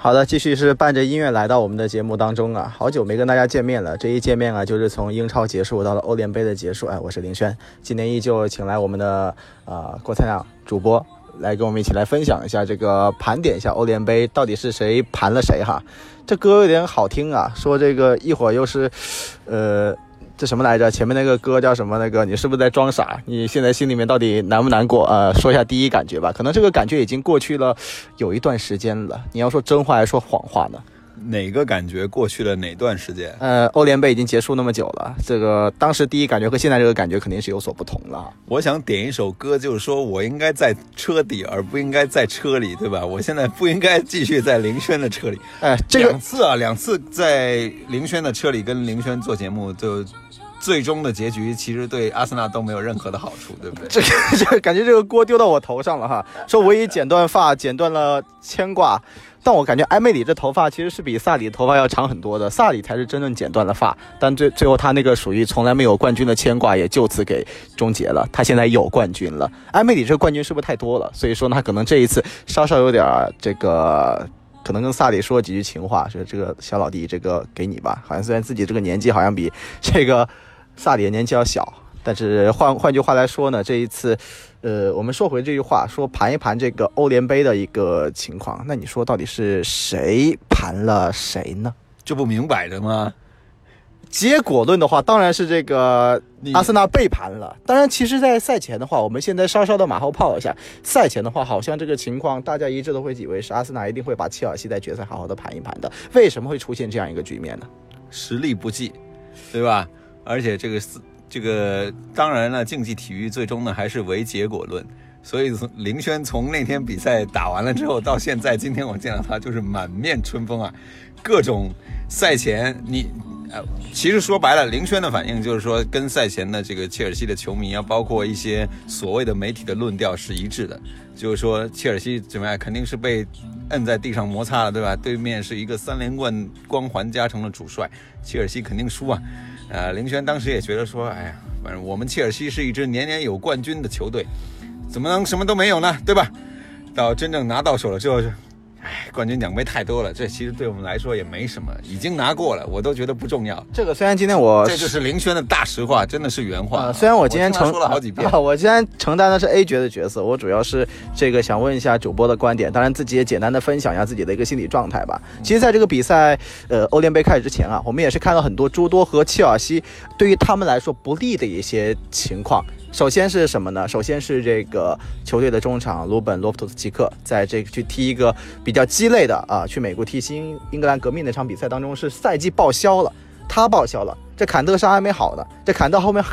好的，继续是伴着音乐来到我们的节目当中啊，好久没跟大家见面了。这一见面啊，就是从英超结束到了欧联杯的结束。哎，我是林轩，今天依旧请来我们的呃郭灿亮主播来跟我们一起来分享一下这个盘点一下欧联杯到底是谁盘了谁哈。这歌有点好听啊，说这个一会儿又是，呃。这什么来着？前面那个歌叫什么？那个你是不是在装傻？你现在心里面到底难不难过？呃，说一下第一感觉吧。可能这个感觉已经过去了有一段时间了。你要说真话还是说谎话呢？哪个感觉过去了哪段时间？呃，欧联杯已经结束那么久了，这个当时第一感觉和现在这个感觉肯定是有所不同了。我想点一首歌，就是说我应该在车底，而不应该在车里，对吧？我现在不应该继续在林轩的车里。哎，这个两次啊，两次在林轩的车里跟林轩做节目，就最终的结局其实对阿森纳都没有任何的好处，对不对？这个这个感觉这个锅丢到我头上了哈。说我已剪断发，剪断了牵挂，但我感觉埃梅里这头发其实是比萨里头发要长很多的，萨里才是真正剪断了发，但最最后他那个属于从来没有冠军的牵挂也就此给终结了。他现在有冠军了，埃梅里这个冠军是不是太多了？所以说呢，他可能这一次稍稍有点这个。可能跟萨里说几句情话，说这个小老弟，这个给你吧。好像虽然自己这个年纪好像比这个萨里年纪要小，但是换换句话来说呢，这一次，呃，我们说回这句话，说盘一盘这个欧联杯的一个情况，那你说到底是谁盘了谁呢？这不明摆着吗？结果论的话，当然是这个阿森纳被盘了。当然，其实，在赛前的话，我们现在稍稍的马后炮一下。赛前的话，好像这个情况大家一致都会以为是阿森纳一定会把切尔西在决赛好好的盘一盘的。为什么会出现这样一个局面呢？实力不济，对吧？而且这个四这个当然了，竞技体育最终呢还是唯结果论。所以从林轩从那天比赛打完了之后到现在，今天我见到他就是满面春风啊，各种赛前你呃，其实说白了，林轩的反应就是说跟赛前的这个切尔西的球迷啊，包括一些所谓的媒体的论调是一致的，就是说切尔西怎么样，肯定是被摁在地上摩擦了，对吧？对面是一个三连冠光环加成的主帅，切尔西肯定输啊。呃，林轩当时也觉得说，哎呀，反正我们切尔西是一支年年有冠军的球队，怎么能什么都没有呢？对吧？到真正拿到手了之后，哎，冠军奖杯太多了，这其实对我们来说也没什么，已经拿过了，我都觉得不重要。这个虽然今天我这就是林轩的大实话，真的是原话。呃，虽然我今天承说了好几遍，啊，我今天承担的是 A 角的角色，我主要是这个想问一下主播的观点，当然自己也简单的分享一下自己的一个心理状态吧。其实，在这个比赛，呃，欧联杯开始之前啊，我们也是看到很多诸多和切尔西对于他们来说不利的一些情况。首先是什么呢？首先是这个球队的中场鲁本·罗夫图斯奇克在这个去踢一个比较鸡肋的啊，去美国踢新英格兰革命那场比赛当中是赛季报销了，他报销了，这坎特伤还没好呢，这坎特后面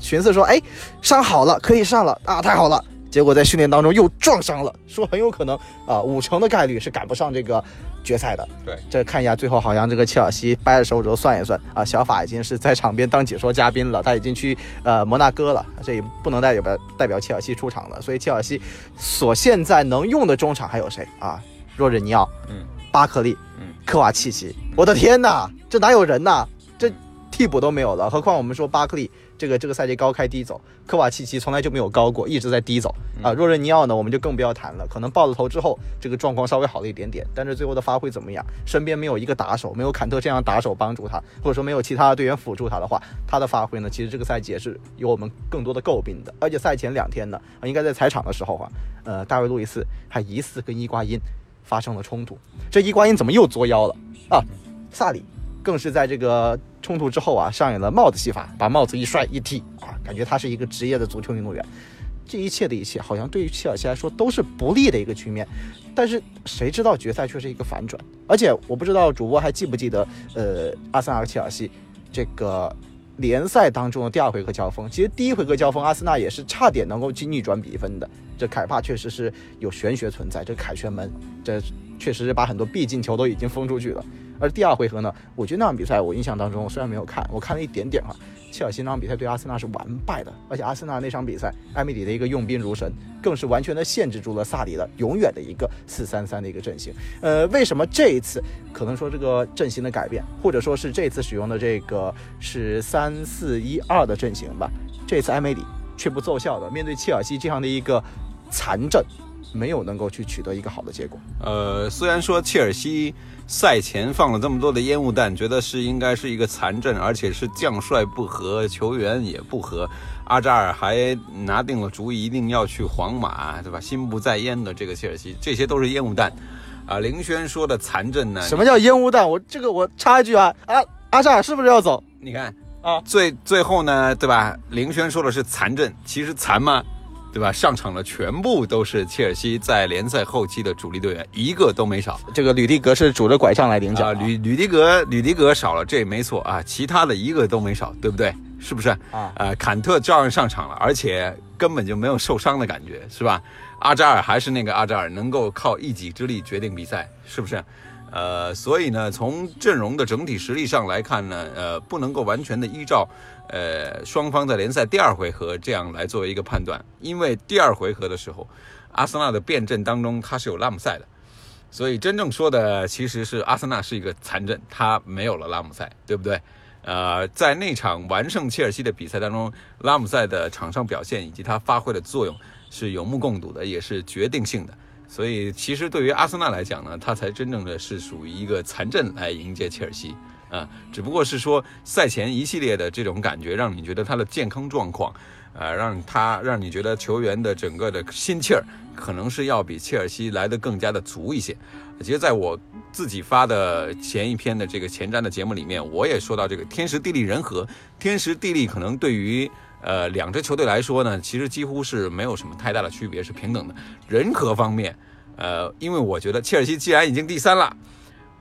寻思说，哎，伤好了，可以上了啊，太好了。结果在训练当中又撞伤了，说很有可能啊，五成的概率是赶不上这个决赛的。对，这看一下，最后好像这个切尔西掰着手指头算一算啊，小法已经是在场边当解说嘉宾了，他已经去呃摩纳哥了，这也不能代表代表切尔西出场了。所以切尔西所现在能用的中场还有谁啊？若日尼奥，嗯，巴克利，嗯，科瓦契奇。我的天哪，这哪有人呐？这替补都没有了，何况我们说巴克利这个这个赛季高开低走，科瓦契奇从来就没有高过，一直在低走啊。若日尼奥呢，我们就更不要谈了，可能爆了头之后，这个状况稍微好了一点点，但是最后的发挥怎么样？身边没有一个打手，没有坎特这样打手帮助他，或者说没有其他的队员辅助他的话，他的发挥呢，其实这个赛季也是有我们更多的诟病的。而且赛前两天呢，啊应该在采场的时候啊，呃，大卫路易斯还疑似跟伊瓜因发生了冲突，这伊瓜因怎么又作妖了啊？萨里更是在这个冲突之后啊，上演了帽子戏法，把帽子一摔一踢啊，感觉他是一个职业的足球运动员。这一切的一切，好像对于切尔西来说都是不利的一个局面。但是谁知道决赛却是一个反转？而且我不知道主播还记不记得，呃，阿森纳和切尔西这个联赛当中的第二回合交锋，其实第一回合交锋，阿森纳也是差点能够去逆转比分的。这凯帕确实是有玄学存在，这凯旋门，这确实是把很多必进球都已经封出去了。而第二回合呢，我觉得那场比赛我印象当中虽然没有看，我看了一点点哈，切尔西那场比赛对阿森纳是完败的，而且阿森纳那场比赛埃梅里的一个用兵如神，更是完全的限制住了萨里的永远的一个四三三的一个阵型。呃，为什么这一次可能说这个阵型的改变，或者说是这次使用的这个是三四一二的阵型吧？这次埃梅里却不奏效的，面对切尔西这样的一个残阵，没有能够去取得一个好的结果。呃，虽然说切尔西赛前放了这么多的烟雾弹，觉得是应该是一个残阵，而且是将帅不和，球员也不和，阿扎尔还拿定了主意，一定要去皇马，对吧？心不在焉的这个切尔西，这些都是烟雾弹。啊，林轩说的残阵呢？什么叫烟雾弹？我这个我插一句啊，啊，阿扎尔是不是要走？你看啊，最最后呢，对吧？林轩说的是残阵，其实残吗？对吧？上场的全部都是切尔西在联赛后期的主力队员，一个都没少。这个吕迪格是拄着拐杖来领奖啊，吕吕迪格吕迪格少了，这没错啊，其他的一个都没少，对不对？是不是啊？呃，坎特照样上场了，而且根本就没有受伤的感觉，是吧？阿扎尔还是那个阿扎尔，能够靠一己之力决定比赛，是不是？呃，所以呢，从阵容的整体实力上来看呢，呃，不能够完全的依照呃双方在联赛第二回合这样来作为一个判断，因为第二回合的时候，阿森纳的变阵当中他是有拉姆塞的，所以真正说的其实是阿森纳是一个残阵，他没有了拉姆塞，对不对？呃，在那场完胜切尔西的比赛当中，拉姆塞的场上表现以及他发挥的作用是有目共睹的，也是决定性的。所以，其实对于阿森纳来讲呢，他才真正的是属于一个残阵来迎接切尔西啊。只不过是说赛前一系列的这种感觉，让你觉得他的健康状况，呃，让他让你觉得球员的整个的心气儿，可能是要比切尔西来的更加的足一些。其实，在我自己发的前一篇的这个前瞻的节目里面，我也说到这个天时地利人和。天时地利可能对于呃两支球队来说呢，其实几乎是没有什么太大的区别，是平等的。人和方面，呃，因为我觉得切尔西既然已经第三了，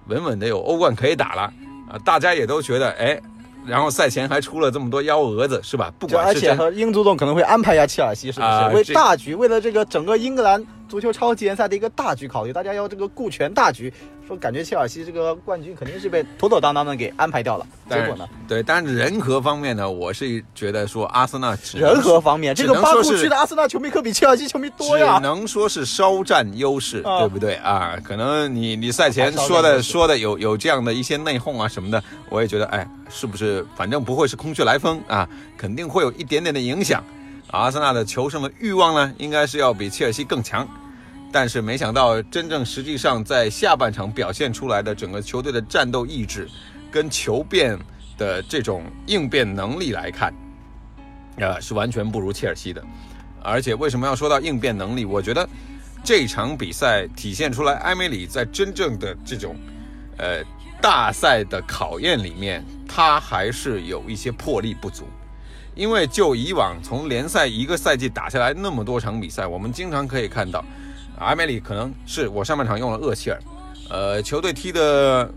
稳稳的有欧冠可以打了啊，大家也都觉得哎。然后赛前还出了这么多幺蛾子，是吧？不管而且和英足总可能会安排一下切尔西，是不是？为大局，为了这个整个英格兰足球超级联赛的一个大局考虑，大家要这个顾全大局。说感觉切尔西这个冠军肯定是被妥妥当当的给安排掉了。结果呢？对，但是人和方面呢，我是觉得说阿森纳人和方面，这个巴库区的阿森纳球迷可比切尔西球迷多呀。只能说是稍占优势，对不对啊？可能你你赛前说的说的有有这样的一些内讧啊什么的，我也觉得哎，是不是？反正不会是空穴来风啊，肯定会有一点点的影响。阿森纳的求胜的欲望呢，应该是要比切尔西更强。但是没想到，真正实际上在下半场表现出来的整个球队的战斗意志，跟球变的这种应变能力来看，呃，是完全不如切尔西的。而且为什么要说到应变能力？我觉得这场比赛体现出来，埃梅里在真正的这种呃大赛的考验里面，他还是有一些魄力不足。因为就以往从联赛一个赛季打下来那么多场比赛，我们经常可以看到。阿梅里可能是我上半场用了厄齐尔，呃，球队踢的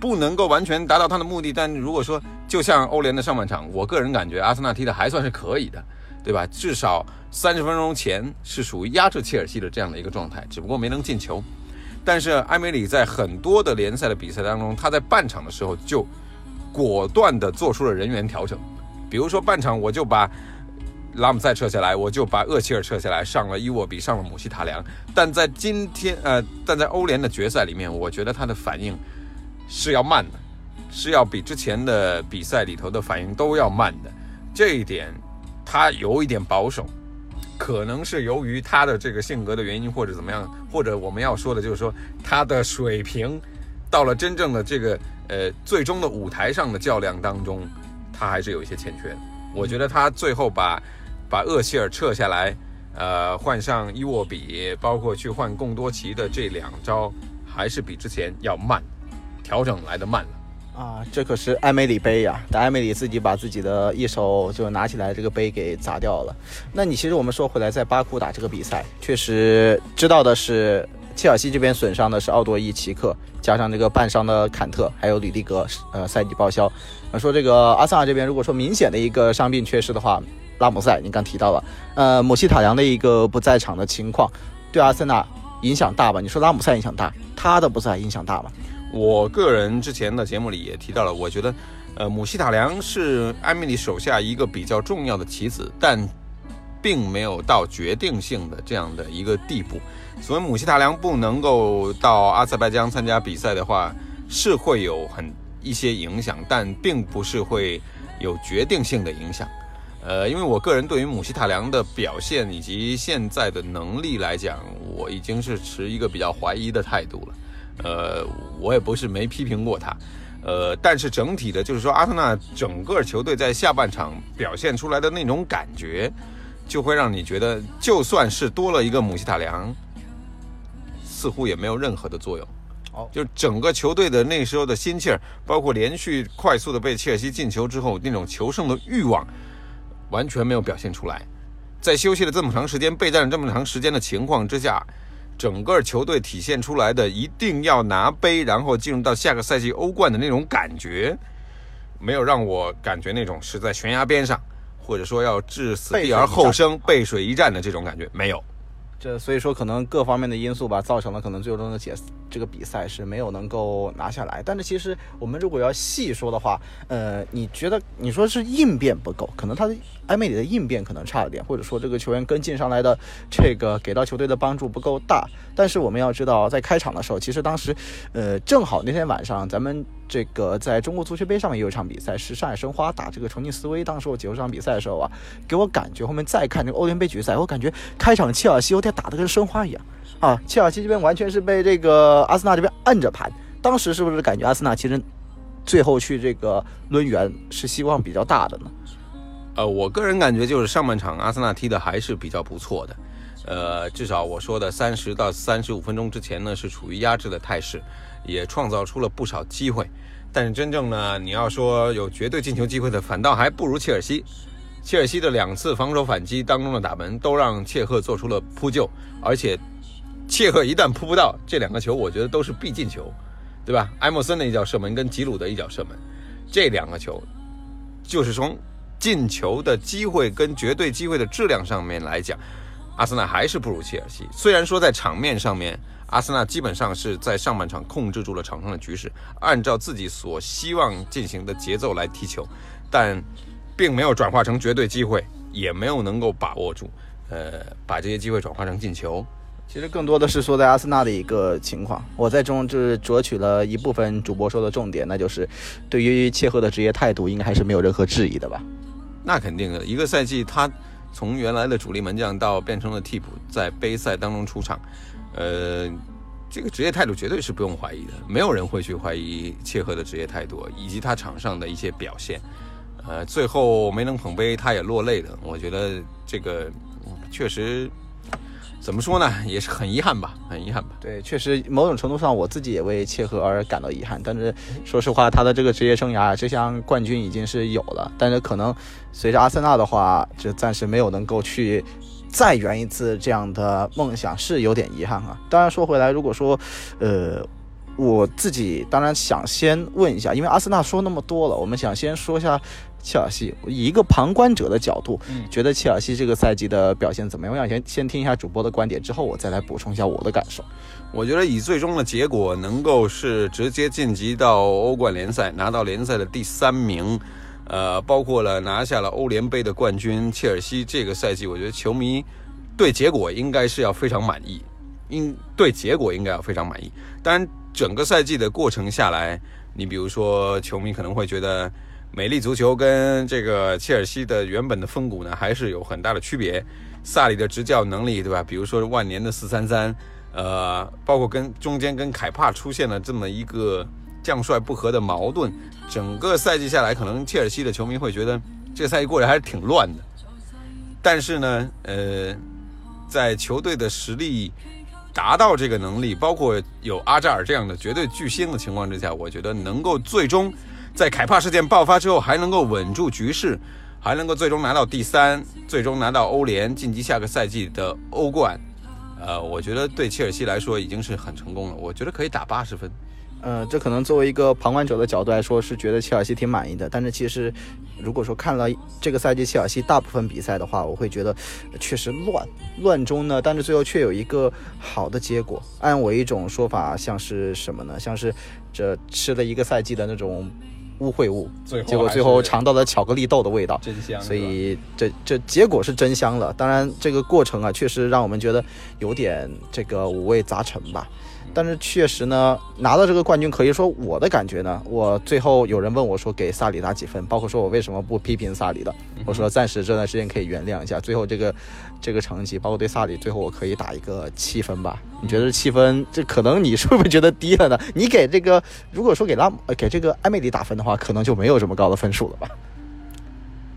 不能够完全达到他的目的，但如果说就像欧联的上半场，我个人感觉阿森纳踢的还算是可以的，对吧？至少三十分钟前是属于压制切尔西的这样的一个状态，只不过没能进球。但是埃梅里在很多的联赛的比赛当中，他在半场的时候就果断的做出了人员调整，比如说半场我就把。拉姆塞撤下来，我就把厄齐尔撤下来，上了伊沃比，上了姆希塔良。但在今天，呃，但在欧联的决赛里面，我觉得他的反应是要慢的，是要比之前的比赛里头的反应都要慢的。这一点他有一点保守，可能是由于他的这个性格的原因，或者怎么样，或者我们要说的就是说他的水平到了真正的这个呃最终的舞台上的较量当中，他还是有一些欠缺。我觉得他最后把。把厄齐尔撤下来，呃，换上伊沃比，包括去换贡多奇的这两招，还是比之前要慢，调整来的慢了。啊，这可是埃梅里杯呀！但埃梅里自己把自己的一手就拿起来这个杯给砸掉了。那你其实我们说回来，在巴库打这个比赛，确实知道的是，切尔西这边损伤的是奥多伊、奇克，加上这个半伤的坎特，还有吕迪格，呃，赛季报销。那说这个阿森纳这边，如果说明显的一个伤病缺失的话，拉姆塞，你刚提到了，呃，姆希塔良的一个不在场的情况，对阿森纳影响大吧？你说拉姆塞影响大，他的不在影响大吗？我个人之前的节目里也提到了，我觉得，呃，姆希塔良是埃梅里手下一个比较重要的棋子，但并没有到决定性的这样的一个地步。所以姆希塔良不能够到阿塞拜疆参加比赛的话，是会有很一些影响，但并不是会有决定性的影响。呃，因为我个人对于姆希塔良的表现以及现在的能力来讲，我已经是持一个比较怀疑的态度了。呃，我也不是没批评过他，呃，但是整体的，就是说阿森纳整个球队在下半场表现出来的那种感觉，就会让你觉得，就算是多了一个姆希塔良，似乎也没有任何的作用。哦，就整个球队的那时候的心气儿，包括连续快速的被切尔西进球之后那种求胜的欲望，完全没有表现出来。在休息了这么长时间、备战了这么长时间的情况之下，整个球队体现出来的一定要拿杯，然后进入到下个赛季欧冠的那种感觉，没有让我感觉那种是在悬崖边上，或者说要置死地而后生、背水一战的这种感觉，没有。这所以说可能各方面的因素吧，造成了可能最终的解这个比赛是没有能够拿下来。但是其实我们如果要细说的话，呃，你觉得你说是应变不够，可能他的埃梅里的应变可能差了点，或者说这个球员跟进上来的这个给到球队的帮助不够大。但是我们要知道，在开场的时候，其实当时，呃，正好那天晚上咱们。这个在中国足球杯上面也有一场比赛，是上海申花打这个重庆斯威。当时我解说这场比赛的时候啊，给我感觉后面再看这个欧联杯决赛，我感觉开场切尔西有点打的跟申花一样啊，切尔西这边完全是被这个阿森纳这边摁着盘。当时是不是感觉阿森纳其实最后去这个抡圆是希望比较大的呢？呃，我个人感觉就是上半场阿森纳踢的还是比较不错的，呃，至少我说的三十到三十五分钟之前呢是处于压制的态势。也创造出了不少机会，但是真正呢，你要说有绝对进球机会的，反倒还不如切尔西。切尔西的两次防守反击当中的打门，都让切赫做出了扑救，而且切赫一旦扑不到这两个球，我觉得都是必进球，对吧？埃莫森的一脚射门跟吉鲁的一脚射门，这两个球就是从进球的机会跟绝对机会的质量上面来讲，阿森纳还是不如切尔西。虽然说在场面上面。阿森纳基本上是在上半场控制住了场上的局势，按照自己所希望进行的节奏来踢球，但并没有转化成绝对机会，也没有能够把握住，呃，把这些机会转化成进球。其实更多的是说在阿森纳的一个情况，我在中就是攫取了一部分主播说的重点，那就是对于切赫的职业态度，应该还是没有任何质疑的吧？那肯定的，一个赛季他从原来的主力门将到变成了替补，在杯赛当中出场。呃，这个职业态度绝对是不用怀疑的，没有人会去怀疑切赫的职业态度以及他场上的一些表现。呃，最后没能捧杯，他也落泪了。我觉得这个确实怎么说呢，也是很遗憾吧，很遗憾吧。对，确实某种程度上，我自己也为切赫而感到遗憾。但是说实话，他的这个职业生涯，这项冠军已经是有了，但是可能随着阿森纳的话，就暂时没有能够去。再圆一次这样的梦想是有点遗憾啊。当然说回来，如果说，呃，我自己当然想先问一下，因为阿森纳说那么多了，我们想先说一下切尔西。以一个旁观者的角度，觉得切尔西这个赛季的表现怎么样？我想先先听一下主播的观点，之后我再来补充一下我的感受。我觉得以最终的结果能够是直接晋级到欧冠联赛，拿到联赛的第三名。呃，包括了拿下了欧联杯的冠军，切尔西这个赛季，我觉得球迷对结果应该是要非常满意，应对结果应该要非常满意。当然，整个赛季的过程下来，你比如说，球迷可能会觉得，美丽足球跟这个切尔西的原本的风骨呢，还是有很大的区别。萨里的执教能力，对吧？比如说万年的四三三，呃，包括跟中间跟凯帕出现了这么一个。将帅不和的矛盾，整个赛季下来，可能切尔西的球迷会觉得这个赛季过得还是挺乱的。但是呢，呃，在球队的实力达到这个能力，包括有阿扎尔这样的绝对巨星的情况之下，我觉得能够最终在凯帕事件爆发之后，还能够稳住局势，还能够最终拿到第三，最终拿到欧联晋级下个赛季的欧冠，呃，我觉得对切尔西来说已经是很成功了。我觉得可以打八十分。呃，这可能作为一个旁观者的角度来说，是觉得切尔西挺满意的。但是其实，如果说看了这个赛季切尔西大部分比赛的话，我会觉得确实乱，乱中呢，但是最后却有一个好的结果。按我一种说法，像是什么呢？像是这吃了一个赛季的那种污秽物，结果最后尝到了巧克力豆的味道。真香，所以这这结果是真香了。当然，这个过程啊，确实让我们觉得有点这个五味杂陈吧。但是确实呢，拿到这个冠军，可以说我的感觉呢，我最后有人问我说给萨里打几分，包括说我为什么不批评萨里的，我说暂时这段时间可以原谅一下。最后这个这个成绩，包括对萨里，最后我可以打一个七分吧。你觉得七分？这可能你是不是觉得低了呢？你给这个，如果说给拉呃给这个埃梅里打分的话，可能就没有这么高的分数了吧？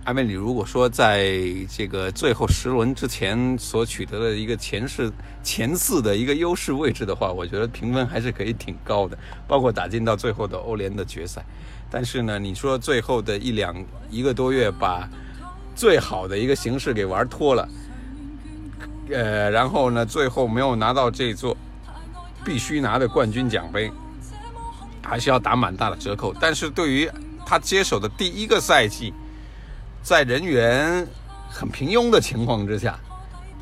埃梅里如果说在这个最后十轮之前所取得的一个前四前四的一个优势位置的话，我觉得评分还是可以挺高的，包括打进到最后的欧联的决赛。但是呢，你说最后的一两一个多月把最好的一个形式给玩脱了，呃，然后呢，最后没有拿到这座必须拿的冠军奖杯，还是要打蛮大的折扣。但是对于他接手的第一个赛季，在人员很平庸的情况之下，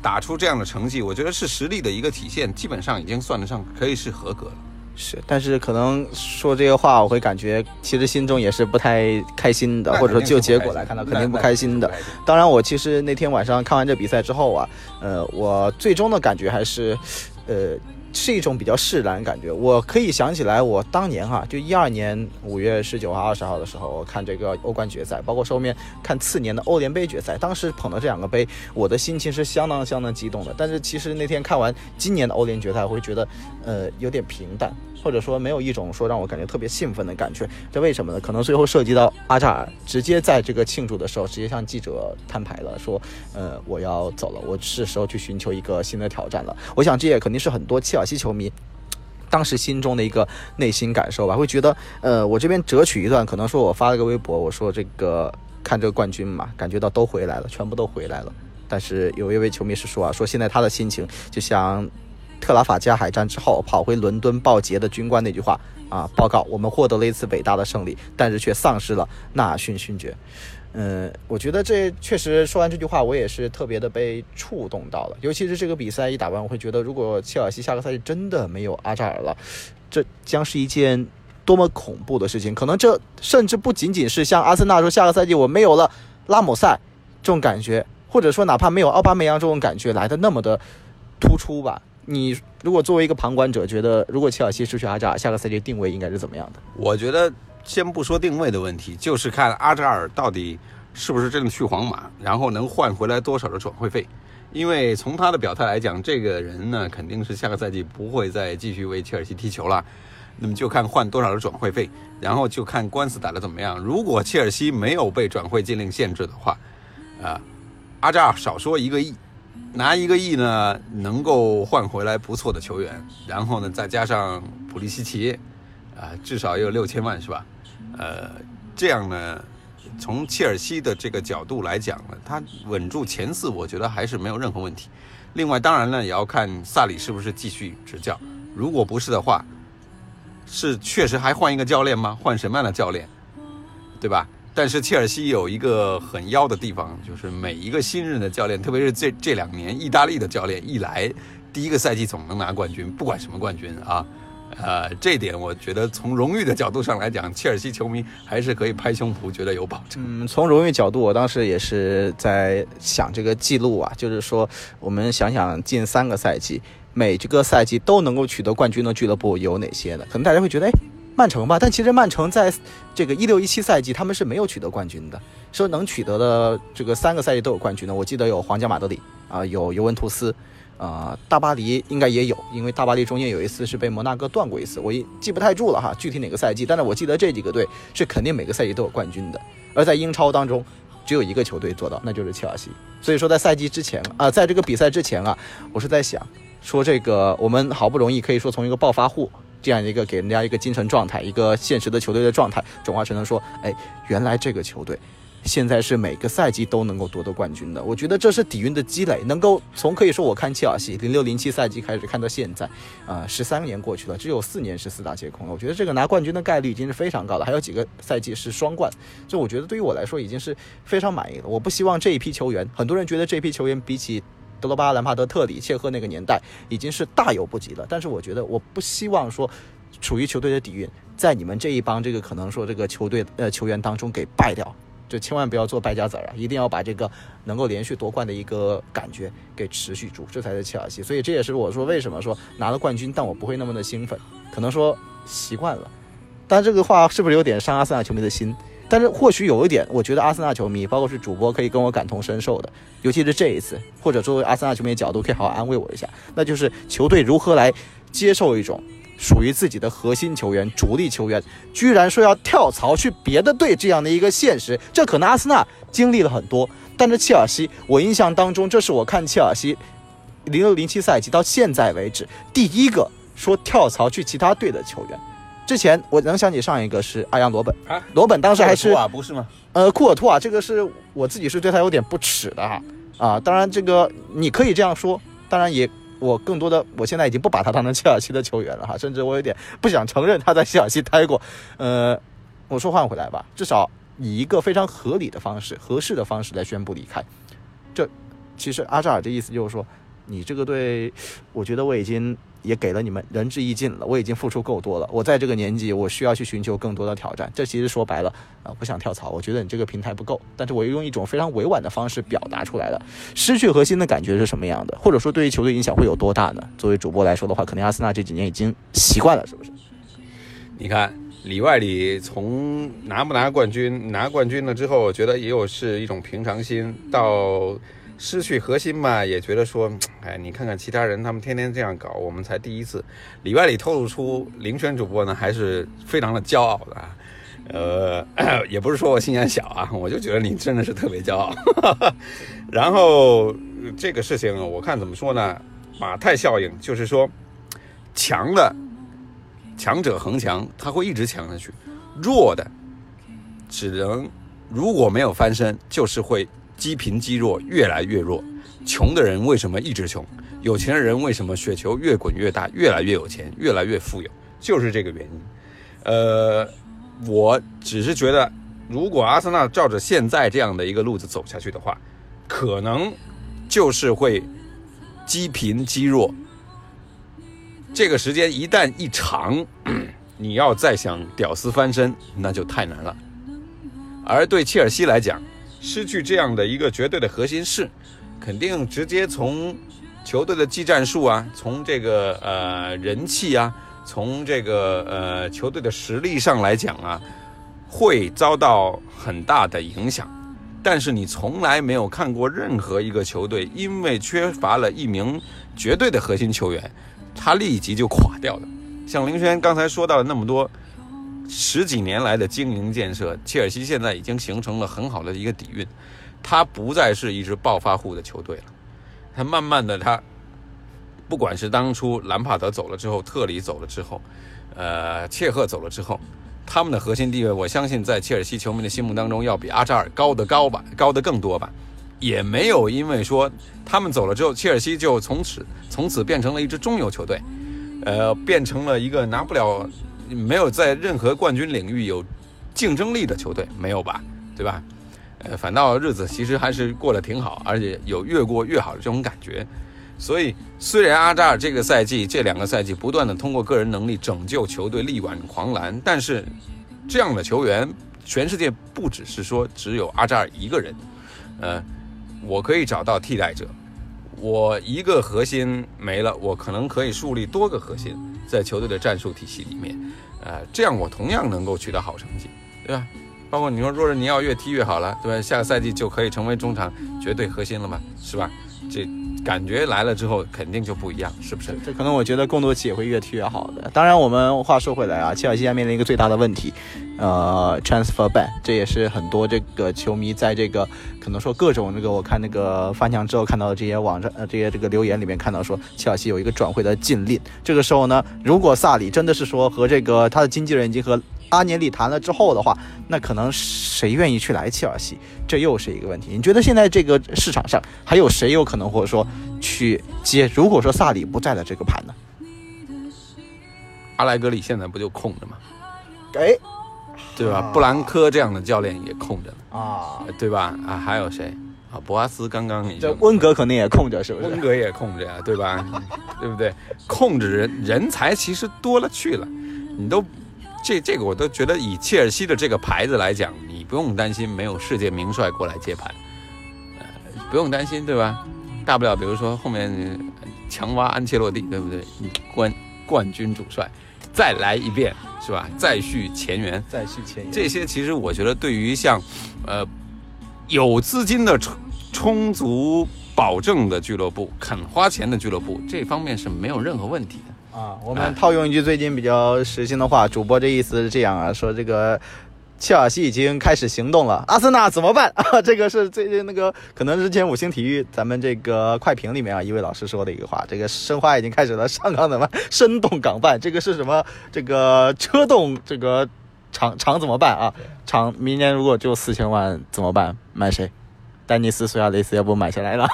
打出这样的成绩，我觉得是实力的一个体现，基本上已经算得上可以是合格了。是，但是可能说这些话，我会感觉其实心中也是不太开心的，那或者说就结果来看到，肯定不开心的。当然，我其实那天晚上看完这比赛之后啊，呃，我最终的感觉还是，呃，是一种比较释然感觉。我可以想起来，我当年哈、就一二年五月十九号、二十号的时候，我看这个欧冠决赛，包括后面看次年的欧联杯决赛，当时捧的这两个杯，我的心情是相当相当激动的。但是其实那天看完今年的欧联决赛，我会觉得，呃，有点平淡。或者说没有一种说让我感觉特别兴奋的感觉，这为什么呢？可能最后涉及到阿扎尔直接在这个庆祝的时候，直接向记者摊牌了，说，呃，我要走了，我是时候去寻求一个新的挑战了。我想这也肯定是很多切尔西球迷。当时心中的一个内心感受吧，会觉得，呃，我这边折取一段，可能说我发了个微博，我说这个看这个冠军嘛，感觉到都回来了，全部都回来了。但是有一位球迷是说啊，说现在他的心情就像特拉法加海战之后跑回伦敦报捷的军官那句话啊，报告我们获得了一次伟大的胜利，但是却丧失了纳逊勋爵。嗯，我觉得这确实说完这句话，我也是特别的被触动到了。尤其是这个比赛一打完，我会觉得，如果切尔西下个赛季真的没有阿扎尔了，这将是一件多么恐怖的事情。可能这甚至不仅仅是像阿森纳说下个赛季我没有了拉姆塞这种感觉，或者说哪怕没有奥巴梅扬这种感觉来的那么的突出吧。你如果作为一个旁观者，觉得如果切尔西失去阿扎尔，下个赛季定位应该是怎么样的？我觉得先不说定位的问题，就是看阿扎尔到底是不是真的去皇马，然后能换回来多少的转会费。因为从他的表态来讲，这个人呢肯定是下个赛季不会再继续为切尔西踢球了。那么就看换多少的转会费，然后就看官司打得怎么样。如果切尔西没有被转会禁令限制的话，啊，阿扎尔少说一个亿，拿一个亿呢，能够换回来不错的球员，然后呢再加上普利西奇，啊，至少也有六千万是吧？呃，这样呢，从切尔西的这个角度来讲呢，他稳住前四，我觉得还是没有任何问题。另外，当然呢，也要看萨里是不是继续执教。如果不是的话，是确实还换一个教练吗？换什么样的教练？对吧？但是切尔西有一个很妖的地方，就是每一个新任的教练，特别是这这两年意大利的教练一来，第一个赛季总能拿冠军，不管什么冠军啊。呃，这点我觉得从荣誉的角度上来讲，切尔西球迷还是可以拍胸脯，觉得有保证。嗯，从荣誉角度，我当时也是在想这个记录啊，就是说，我们想想近三个赛季，每个赛季都能够取得冠军的俱乐部有哪些呢？可能大家会觉得，哎，曼城吧，但其实曼城在这个一六一七赛季他们是没有取得冠军的，说能取得的这个三个赛季都有冠军的，我记得有皇家马德里啊、有尤文图斯。啊、大巴黎应该也有，因为大巴黎中间有一次是被摩纳哥断过一次，我记不太住了哈，具体哪个赛季，但是我记得这几个队是肯定每个赛季都有冠军的。而在英超当中，只有一个球队做到，那就是切尔西。所以说，在赛季之前啊、在这个比赛之前啊，我是在想，说这个我们好不容易可以说从一个暴发户这样一个给人家一个精神状态、一个现实的球队的状态，转化成了说，哎，原来这个球队现在是每个赛季都能够夺得冠军的。我觉得这是底蕴的积累，能够从可以说我看切尔西零六零七赛季开始看到现在，啊、十三年过去了，只有四年是四大皆空了。我觉得这个拿冠军的概率已经是非常高了，还有几个赛季是双冠，这我觉得对于我来说已经是非常满意了。我不希望这一批球员，很多人觉得这批球员比起德罗巴、兰帕德、特里、切赫那个年代已经是大有不及了，但是我觉得我不希望说处于球队的底蕴，在你们这一帮这个可能说这个球队呃球员当中给败掉。就千万不要做败家子儿啊！一定要把这个能够连续夺冠的一个感觉给持续住，这才是切尔西。所以这也是我说为什么说拿了冠军，但我不会那么的兴奋，可能说习惯了。但这个话是不是有点伤阿森纳球迷的心？但是或许有一点，我觉得阿森纳球迷，包括是主播，可以跟我感同身受的，尤其是这一次，或者作为阿森纳球迷的角度，可以好好安慰我一下，那就是球队如何来接受一种属于自己的核心球员、主力球员，居然说要跳槽去别的队这样的一个现实，这可能阿森纳经历了很多，但是切尔西，我印象当中，这是我看切尔西零六零七赛季到现在为止第一个说跳槽去其他队的球员。之前我能想起上一个是阿扬罗本，啊，罗本当时还是啊，不是吗？呃，库尔图瓦这个是我自己是对他有点不耻的哈啊，当然这个你可以这样说，当然也我更多的我现在已经不把他当成切尔西的球员了哈，甚至我有点不想承认他在切尔西待过。呃，我说换回来吧，至少以一个非常合理的方式、合适的方式来宣布离开。这其实阿扎尔的意思就是说，你这个队，我觉得我已经也给了你们仁至义尽了，我已经付出够多了。我在这个年纪，我需要去寻求更多的挑战。这其实说白了，啊、不想跳槽，我觉得你这个平台不够。但是我又用一种非常委婉的方式表达出来了。失去核心的感觉是什么样的？或者说对于球队影响会有多大呢？作为主播来说的话，可能阿森纳这几年已经习惯了，是不是？你看里外里从拿不拿冠军，拿冠军了之后，我觉得也有是一种平常心，到失去核心嘛，也觉得说，哎，你看看其他人，他们天天这样搞，我们才第一次。里外里透露出林轩主播呢，还是非常的骄傲的。呃，也不是说我心眼小啊，我就觉得你真的是特别骄傲。然后这个事情我看怎么说呢？马太效应就是说，强的强者恒强，他会一直强下去；弱的只能如果没有翻身，就是会积贫积弱，越来越弱。穷的人为什么一直穷？有钱的人为什么雪球越滚越大，越来越有钱，越来越富有？就是这个原因。呃，我只是觉得，如果阿森纳照着现在这样的一个路子走下去的话，可能就是会积贫积弱。这个时间一旦一长，你要再想屌丝翻身，那就太难了。而对切尔西来讲，失去这样的一个绝对的核心是，肯定直接从球队的技战术啊，从这个呃人气啊，从这个呃球队的实力上来讲啊，会遭到很大的影响。但是你从来没有看过任何一个球队因为缺乏了一名绝对的核心球员，他立即就垮掉了。像林轩刚才说到的那么多十几年来的经营建设，切尔西现在已经形成了很好的一个底蕴，他不再是一支暴发户的球队了。他慢慢的，他不管是当初兰帕德走了之后，特里走了之后，呃，切赫走了之后，他们的核心地位，我相信在切尔西球迷的心目当中，要比阿扎尔高得高吧，高得更多吧。也没有因为说他们走了之后，切尔西就从此从此变成了一支中游球队，呃，变成了一个拿不了、没有在任何冠军领域有竞争力的球队，没有吧？对吧？呃，反倒日子其实还是过得挺好，而且有越过越好的这种感觉。所以，虽然阿扎尔这个赛季、这两个赛季不断的通过个人能力拯救球队力挽狂澜，但是这样的球员，全世界不只是说只有阿扎尔一个人，呃，我可以找到替代者。我一个核心没了，我可能可以树立多个核心在球队的战术体系里面，呃，这样我同样能够取得好成绩，对吧？包括你说若是尼奥越踢越好了，对吧？下个赛季就可以成为中场绝对核心了嘛，是吧？这感觉来了之后肯定就不一样，是不是？这可能我觉得更多奇也会越踢越好的。当然，我们话说回来啊，切尔西现在面临一个最大的问题，呃，transfer ban，这也是很多这个球迷在这个可能说各种那个我看那个翻墙之后看到的这些网站呃这些这个留言里面看到说切尔西有一个转会的禁令。这个时候呢，如果萨里真的是说和这个他的经纪人已经和阿涅里谈了之后的话，那可能谁愿意去来切尔西，这又是一个问题。你觉得现在这个市场上还有谁有可能或者说去接？如果说萨里不在的这个盘呢？阿莱格里现在不就空着吗？哎，对吧？布兰科这样的教练也空着呢，啊，对吧？啊，还有谁？啊，博阿斯刚刚已经这温格可能也空着，是不是？温格也空着呀，对吧？对不对？控制人人才其实多了去了，你都这这个我都觉得以切尔西的这个牌子来讲，你不用担心没有世界名帅过来接盘，呃，不用担心，对吧？大不了比如说后面呃强挖安切洛蒂，对不对？冠冠军主帅再来一遍，是吧？再续前缘，再续前缘。这些其实我觉得对于像，呃，有资金的充充足保证的俱乐部、肯花钱的俱乐部，这方面是没有任何问题的。啊，我们套用一句最近比较时兴的话，主播这意思是这样啊，说这个切尔西已经开始行动了，阿森纳怎么办啊？这个是最近那个可能之前五星体育咱们这个快评里面啊一位老师说的一个话，这个申花已经开始了上港怎么办？深动港办，这个是什么？这个车动这个厂厂怎么办啊？厂明年如果就四千万怎么办？买谁？丹尼斯苏亚雷斯要不买下来了？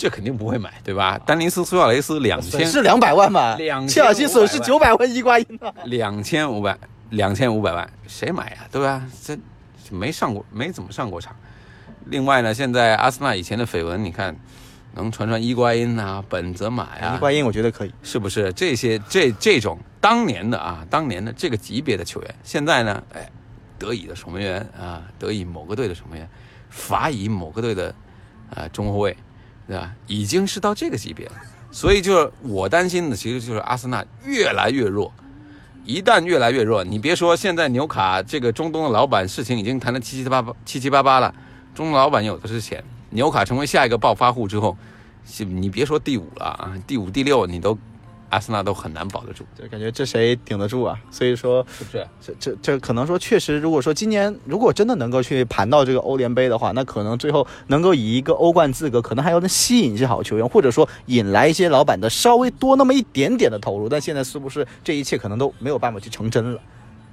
这肯定不会买，对吧？丹尼斯苏亚雷斯两千是两百万吧，2500切尔西损失九百万伊瓜因呢。两千五百两千五百万，谁买呀？对吧？这这没上过，没怎么上过场。另外呢，现在阿森纳以前的绯闻，你看能传传伊瓜因呐、本泽马呀、伊瓜因我觉得可以。是不是这些这这种当年的啊，当年的这个级别的球员，现在呢，哎，德乙的守门员啊，德乙某个队的守门员，法乙某个队的啊中后卫，对吧？已经是到这个级别了，所以就是我担心的，其实就是阿森纳越来越弱。一旦越来越弱，你别说现在纽卡这个中东的老板事情已经谈得七七八八七七八八了，中东老板有的是钱，纽卡成为下一个暴发户之后，你别说第五了啊，第五第六你都阿森纳都很难保得住，就感觉这谁顶得住啊？所以说，是不是？这这这可能说确实，如果说今年如果真的能够去盘到这个欧联杯的话，那可能最后能够以一个欧冠资格，可能还要能吸引一些好球员，或者说引来一些老板的稍微多那么一点点的投入。但现在是不是这一切可能都没有办法去成真了？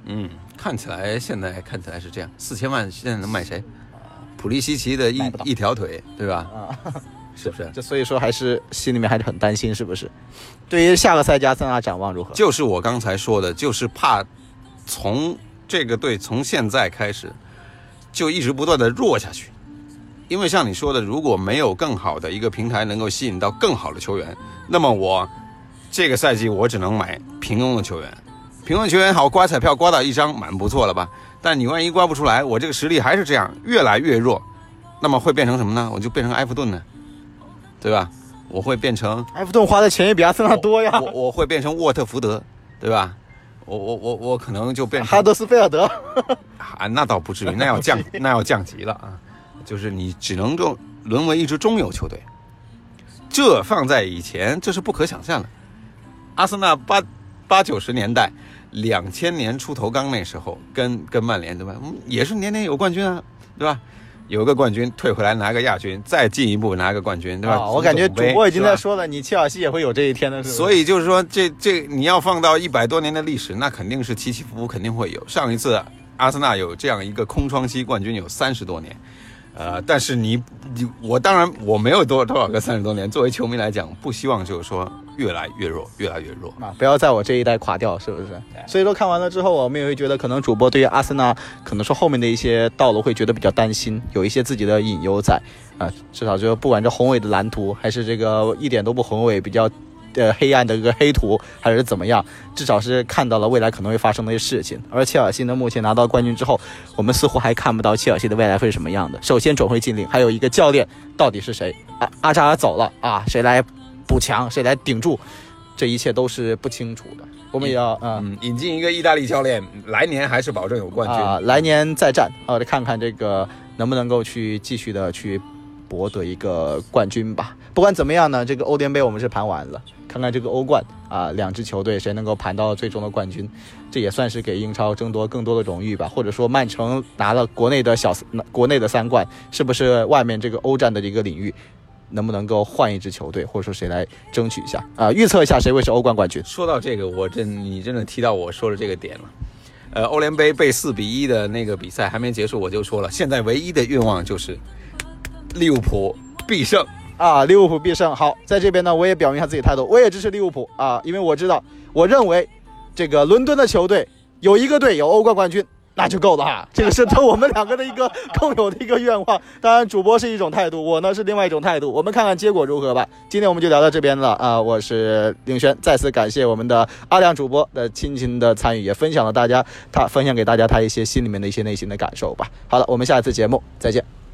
嗯，看起来现在看起来是这样，四千万现在能买谁？普利西奇的一一条腿，对吧？啊，是不是？这所以说还是心里面还是很担心，是不是？对于下个赛季阿森纳展望如何？就是我刚才说的，就是怕从这个队从现在开始就一直不断的弱下去，因为像你说的，如果没有更好的一个平台能够吸引到更好的球员，那么我这个赛季我只能买平庸的球员。平庸球员好刮彩票刮到一张蛮不错了吧？但你万一刮不出来，我这个实力还是这样越来越弱，那么会变成什么呢？我就变成埃弗顿呢，对吧？我会变成埃弗顿花的钱也比阿森纳多呀，我我会变成沃特福德，对吧？我我我我可能就变成哈德斯菲尔德。啊，那倒不至于，那要降 那要降级了啊！就是你只能够沦为一支中游球队，这放在以前这是不可想象的。阿森纳八八九十年代，两千年出头刚那时候，跟跟曼联对吧？嗯，也是年年有冠军啊，对吧？有个冠军退回来拿个亚军，再进一步拿个冠军，对吧？啊，我感觉主播已经在说了，你切尔西也会有这一天的？所以就是说，这这你要放到一百多年的历史，那肯定是起起伏伏，肯定会有。上一次阿森纳有这样一个空窗期冠军有三十多年，呃，但是你你我当然我没有多多少个三十多年，作为球迷来讲，不希望就是说越来越弱，越来越弱。啊，不要在我这一代垮掉，是不是？所以说看完了之后，我们也会觉得，可能主播对于阿森纳，可能说后面的一些道路会觉得比较担心，有一些自己的隐忧在啊。至少就不管这宏伟的蓝图，还是这个一点都不宏伟、比较呃黑暗的一个黑图，还是怎么样，至少是看到了未来可能会发生的一些事情。而切尔西呢，目前拿到冠军之后，我们似乎还看不到切尔西的未来会是什么样的。首先转会禁令，还有一个教练到底是谁？阿阿扎尔走了啊，谁来补强？谁来顶住？这一切都是不清楚的。我们也要啊嗯，引进一个意大利教练，来年还是保证有冠军。啊，来年再战啊，看看这个能不能够去继续的去博得一个冠军吧。不管怎么样呢，这个欧联杯我们是盘完了，看看这个欧冠啊，两支球队谁能够盘到最终的冠军，这也算是给英超争夺更多的荣誉吧。或者说曼城拿了国内的小国内的三冠，是不是外面这个欧战的一个领域？能不能够换一支球队，或者说谁来争取一下啊？预测一下谁会是欧冠冠军？说到这个，我真你真的提到我说的这个点了。呃欧联杯被四比一的那个比赛还没结束，我就说了，现在唯一的愿望就是利物浦必胜。啊，利物浦必胜。好，在这边呢，我也表明一下自己态度，我也支持利物浦啊，因为我知道，我认为这个伦敦的球队有一个队有欧冠冠军。那就够了，这个是对我们两个的一个共有的一个愿望。当然，主播是一种态度，我呢是另外一种态度。我们看看结果如何吧。今天我们就聊到这边了啊！我是凌轩，再次感谢我们的阿亮主播的亲情的参与，也分享了大家他分享给大家他一些心里面的一些内心的感受吧。好了，我们下一次节目再见。